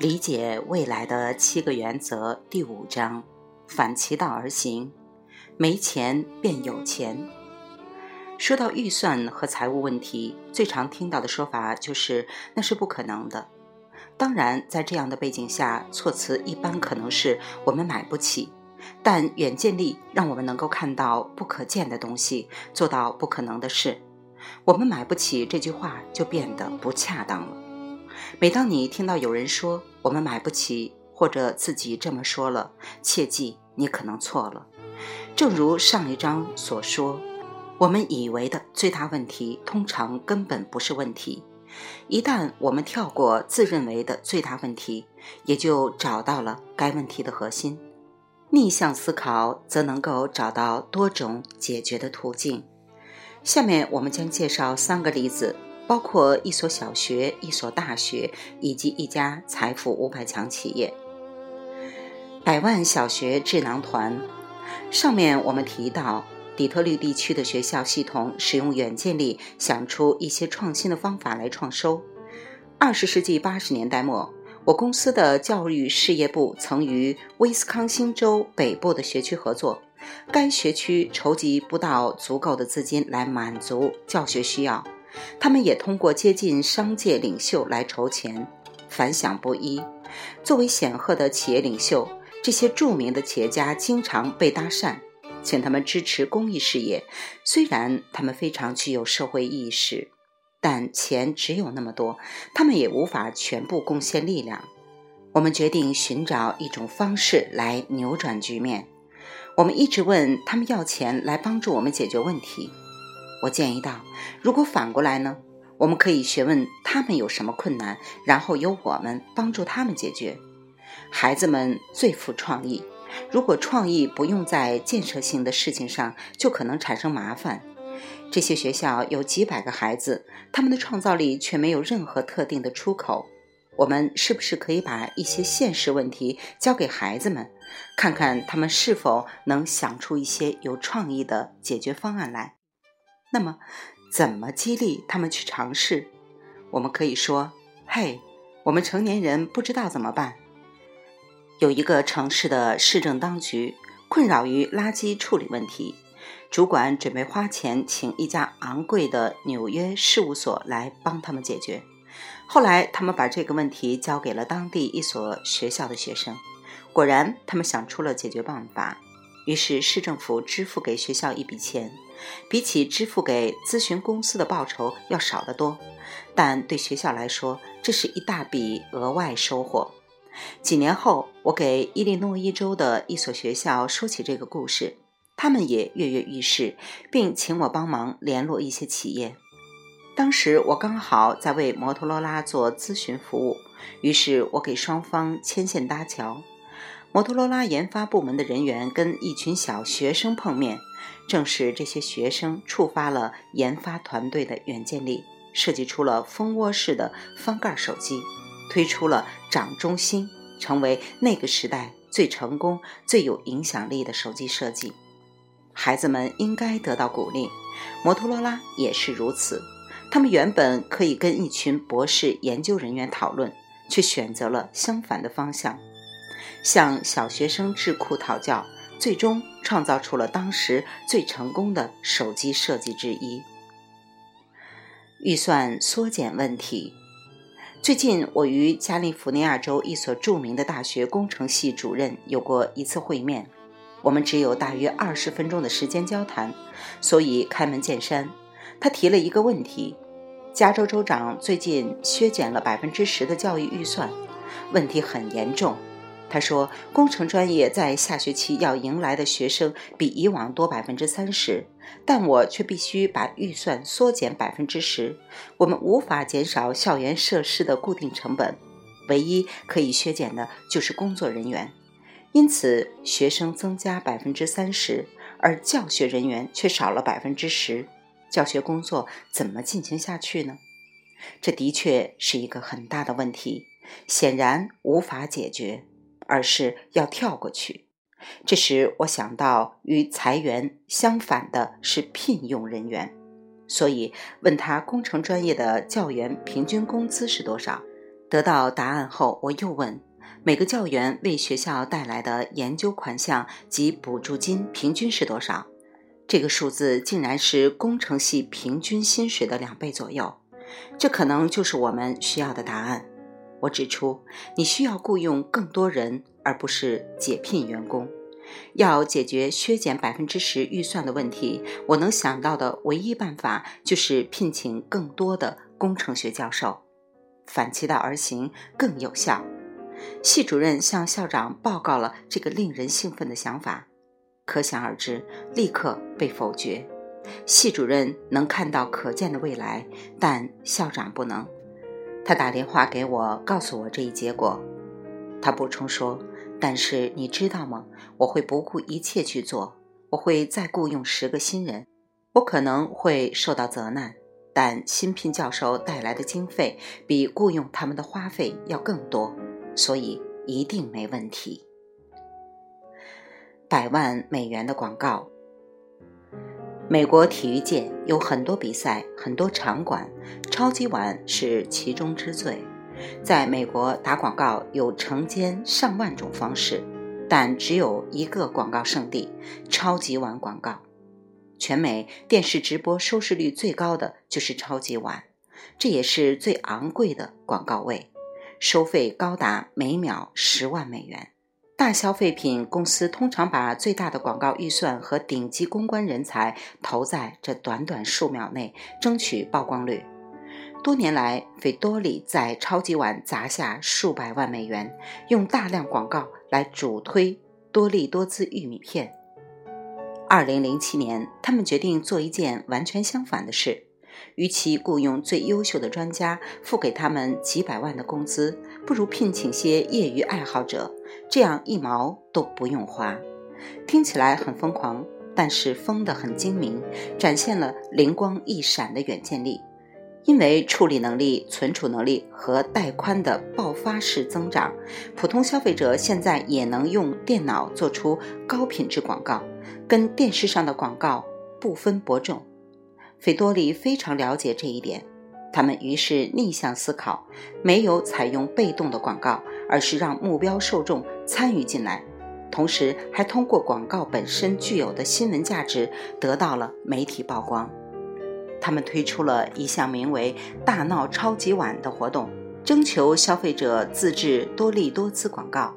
理解未来的七个原则第五章：反其道而行，没钱变有钱。说到预算和财务问题，最常听到的说法就是那是不可能的。当然，在这样的背景下，措辞一般可能是我们买不起。但远见力让我们能够看到不可见的东西，做到不可能的事。我们买不起这句话就变得不恰当了。每当你听到有人说我们买不起，或者自己这么说了，切记你可能错了。正如上一章所说，我们以为的最大问题，通常根本不是问题。一旦我们跳过自认为的最大问题，也就找到了该问题的核心。逆向思考则能够找到多种解决的途径。下面我们将介绍三个例子，包括一所小学、一所大学以及一家财富五百强企业。百万小学智囊团。上面我们提到，底特律地区的学校系统使用远见力，想出一些创新的方法来创收。二十世纪八十年代末。我公司的教育事业部曾与威斯康星州北部的学区合作，该学区筹集不到足够的资金来满足教学需要，他们也通过接近商界领袖来筹钱，反响不一。作为显赫的企业领袖，这些著名的企业家经常被搭讪，请他们支持公益事业，虽然他们非常具有社会意识。但钱只有那么多，他们也无法全部贡献力量。我们决定寻找一种方式来扭转局面。我们一直问他们要钱来帮助我们解决问题。我建议道：如果反过来呢？我们可以询问他们有什么困难，然后由我们帮助他们解决。孩子们最富创意，如果创意不用在建设性的事情上，就可能产生麻烦。这些学校有几百个孩子，他们的创造力却没有任何特定的出口。我们是不是可以把一些现实问题交给孩子们，看看他们是否能想出一些有创意的解决方案来？那么，怎么激励他们去尝试？我们可以说：“嘿，我们成年人不知道怎么办。”有一个城市的市政当局困扰于垃圾处理问题。主管准备花钱请一家昂贵的纽约事务所来帮他们解决。后来，他们把这个问题交给了当地一所学校的学生。果然，他们想出了解决办法。于是，市政府支付给学校一笔钱，比起支付给咨询公司的报酬要少得多。但对学校来说，这是一大笔额外收获。几年后，我给伊利诺伊州的一所学校说起这个故事。他们也跃跃欲试，并请我帮忙联络一些企业。当时我刚好在为摩托罗拉做咨询服务，于是我给双方牵线搭桥。摩托罗拉研发部门的人员跟一群小学生碰面，正是这些学生触发了研发团队的远见力，设计出了蜂窝式的翻盖手机，推出了掌中心，成为那个时代最成功、最有影响力的手机设计。孩子们应该得到鼓励，摩托罗拉也是如此。他们原本可以跟一群博士研究人员讨论，却选择了相反的方向，向小学生智库讨教，最终创造出了当时最成功的手机设计之一。预算缩减问题。最近，我与加利福尼亚州一所著名的大学工程系主任有过一次会面。我们只有大约二十分钟的时间交谈，所以开门见山。他提了一个问题：加州州长最近削减了百分之十的教育预算，问题很严重。他说，工程专业在下学期要迎来的学生比以往多百分之三十，但我却必须把预算缩减百分之十。我们无法减少校园设施的固定成本，唯一可以削减的就是工作人员。因此，学生增加百分之三十，而教学人员却少了百分之十，教学工作怎么进行下去呢？这的确是一个很大的问题，显然无法解决，而是要跳过去。这时，我想到与裁员相反的是聘用人员，所以问他工程专业的教员平均工资是多少？得到答案后，我又问：每个教员为学校带来的研究款项及补助金平均是多少？这个数字竟然是工程系平均薪水的两倍左右，这可能就是我们需要的答案。我指出，你需要雇佣更多人，而不是解聘员工。要解决削减百分之十预算的问题，我能想到的唯一办法就是聘请更多的工程学教授。反其道而行更有效。系主任向校长报告了这个令人兴奋的想法。可想而知，立刻被否决。系主任能看到可见的未来，但校长不能。他打电话给我，告诉我这一结果。他补充说：“但是你知道吗？我会不顾一切去做。我会再雇佣十个新人。我可能会受到责难，但新聘教授带来的经费比雇佣他们的花费要更多，所以一定没问题。”百万美元的广告。美国体育界有很多比赛，很多场馆，超级碗是其中之最。在美国打广告有成千上万种方式，但只有一个广告圣地——超级碗广告。全美电视直播收视率最高的就是超级碗，这也是最昂贵的广告位，收费高达每秒十万美元。大消费品公司通常把最大的广告预算和顶级公关人才投在这短短数秒内，争取曝光率。多年来，费多里在超级碗砸下数百万美元，用大量广告来主推多利多滋玉米片。二零零七年，他们决定做一件完全相反的事。与其雇佣最优秀的专家，付给他们几百万的工资，不如聘请些业余爱好者，这样一毛都不用花。听起来很疯狂，但是疯得很精明，展现了灵光一闪的远见力。因为处理能力、存储能力和带宽的爆发式增长，普通消费者现在也能用电脑做出高品质广告，跟电视上的广告不分伯仲。斐多里非常了解这一点，他们于是逆向思考，没有采用被动的广告，而是让目标受众参与进来，同时还通过广告本身具有的新闻价值得到了媒体曝光。他们推出了一项名为“大闹超级碗”的活动，征求消费者自制多利多滋广告，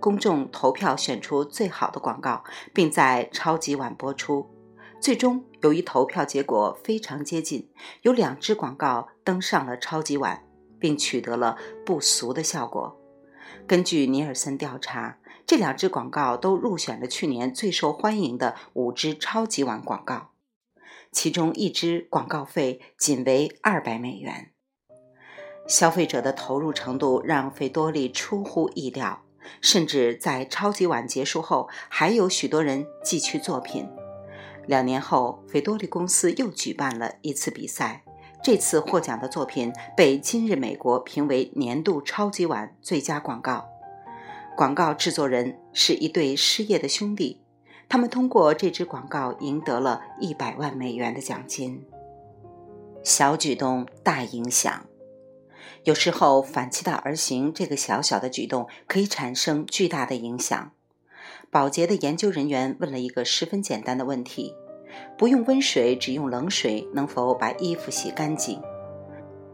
公众投票选出最好的广告，并在超级碗播出。最终，由于投票结果非常接近，有两支广告登上了超级碗，并取得了不俗的效果。根据尼尔森调查，这两支广告都入选了去年最受欢迎的五支超级碗广告，其中一支广告费仅为二百美元。消费者的投入程度让费多利出乎意料，甚至在超级碗结束后，还有许多人寄去作品。两年后，费多利公司又举办了一次比赛。这次获奖的作品被《今日美国》评为年度超级碗最佳广告。广告制作人是一对失业的兄弟，他们通过这支广告赢得了一百万美元的奖金。小举动大影响，有时候反其道而行，这个小小的举动可以产生巨大的影响。保洁的研究人员问了一个十分简单的问题：不用温水，只用冷水，能否把衣服洗干净？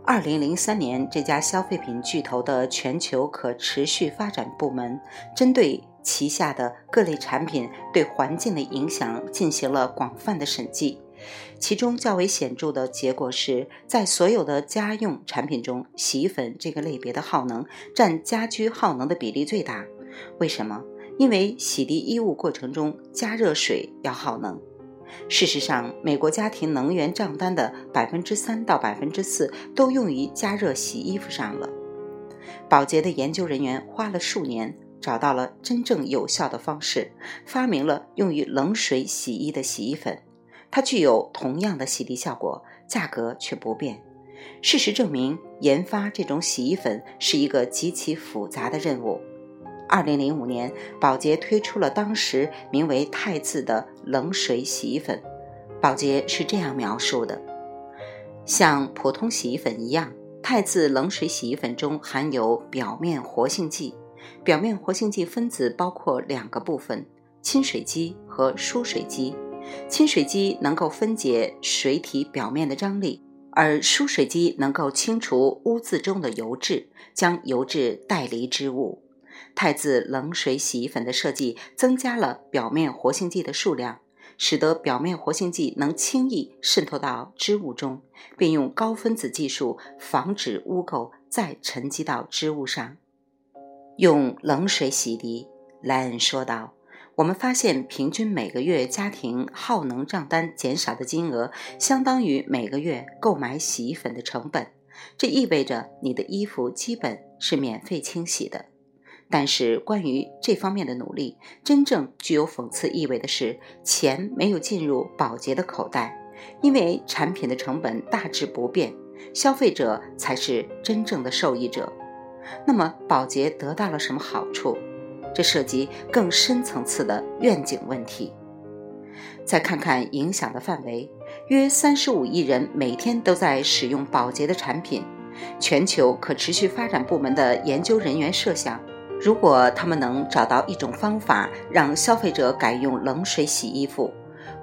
二零零三年，这家消费品巨头的全球可持续发展部门针对旗下的各类产品对环境的影响进行了广泛的审计，其中较为显著的结果是在所有的家用产品中，洗衣粉这个类别的耗能占家居耗能的比例最大。为什么？因为洗涤衣物过程中加热水要耗能。事实上，美国家庭能源账单的百分之三到百分之四都用于加热洗衣服上了。宝洁的研究人员花了数年，找到了真正有效的方式，发明了用于冷水洗衣的洗衣粉。它具有同样的洗涤效果，价格却不变。事实证明，研发这种洗衣粉是一个极其复杂的任务。二零零五年，宝洁推出了当时名为“汰渍”的冷水洗衣粉。宝洁是这样描述的：像普通洗衣粉一样，汰渍冷水洗衣粉中含有表面活性剂，表面活性剂分子包括两个部分：亲水基和疏水基。亲水基能够分解水体表面的张力，而疏水基能够清除污渍中的油质，将油质带离织物。汰渍冷水洗衣粉的设计增加了表面活性剂的数量。使得表面活性剂能轻易渗透到织物中，并用高分子技术防止污垢再沉积到织物上。用冷水洗涤，莱恩说道：“我们发现，平均每个月家庭耗能账单减少的金额，相当于每个月购买洗衣粉的成本。这意味着你的衣服基本是免费清洗的。”但是，关于这方面的努力，真正具有讽刺意味的是，钱没有进入保洁的口袋，因为产品的成本大致不变，消费者才是真正的受益者。那么，保洁得到了什么好处？这涉及更深层次的愿景问题。再看看影响的范围，约三十五亿人每天都在使用保洁的产品。全球可持续发展部门的研究人员设想。如果他们能找到一种方法，让消费者改用冷水洗衣服，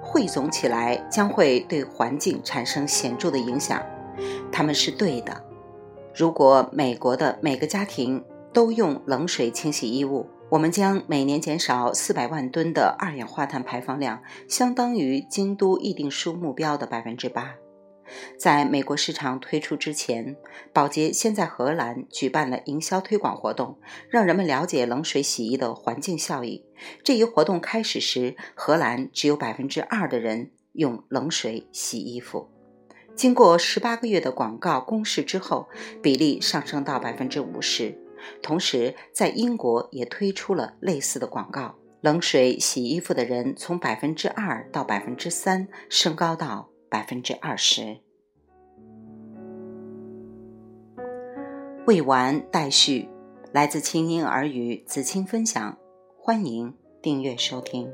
汇总起来将会对环境产生显著的影响。他们是对的。如果美国的每个家庭都用冷水清洗衣物，我们将每年减少四百万吨的二氧化碳排放量，相当于京都议定书目标的百分之八。在美国市场推出之前，宝洁先在荷兰举办了营销推广活动，让人们了解冷水洗衣的环境效益。这一活动开始时，荷兰只有百分之二的人用冷水洗衣服。经过十八个月的广告攻势之后，比例上升到百分之五十。同时，在英国也推出了类似的广告，冷水洗衣服的人从百分之二到百分之三升高到。百分之二十，未完待续。来自清音耳语子青分享，欢迎订阅收听。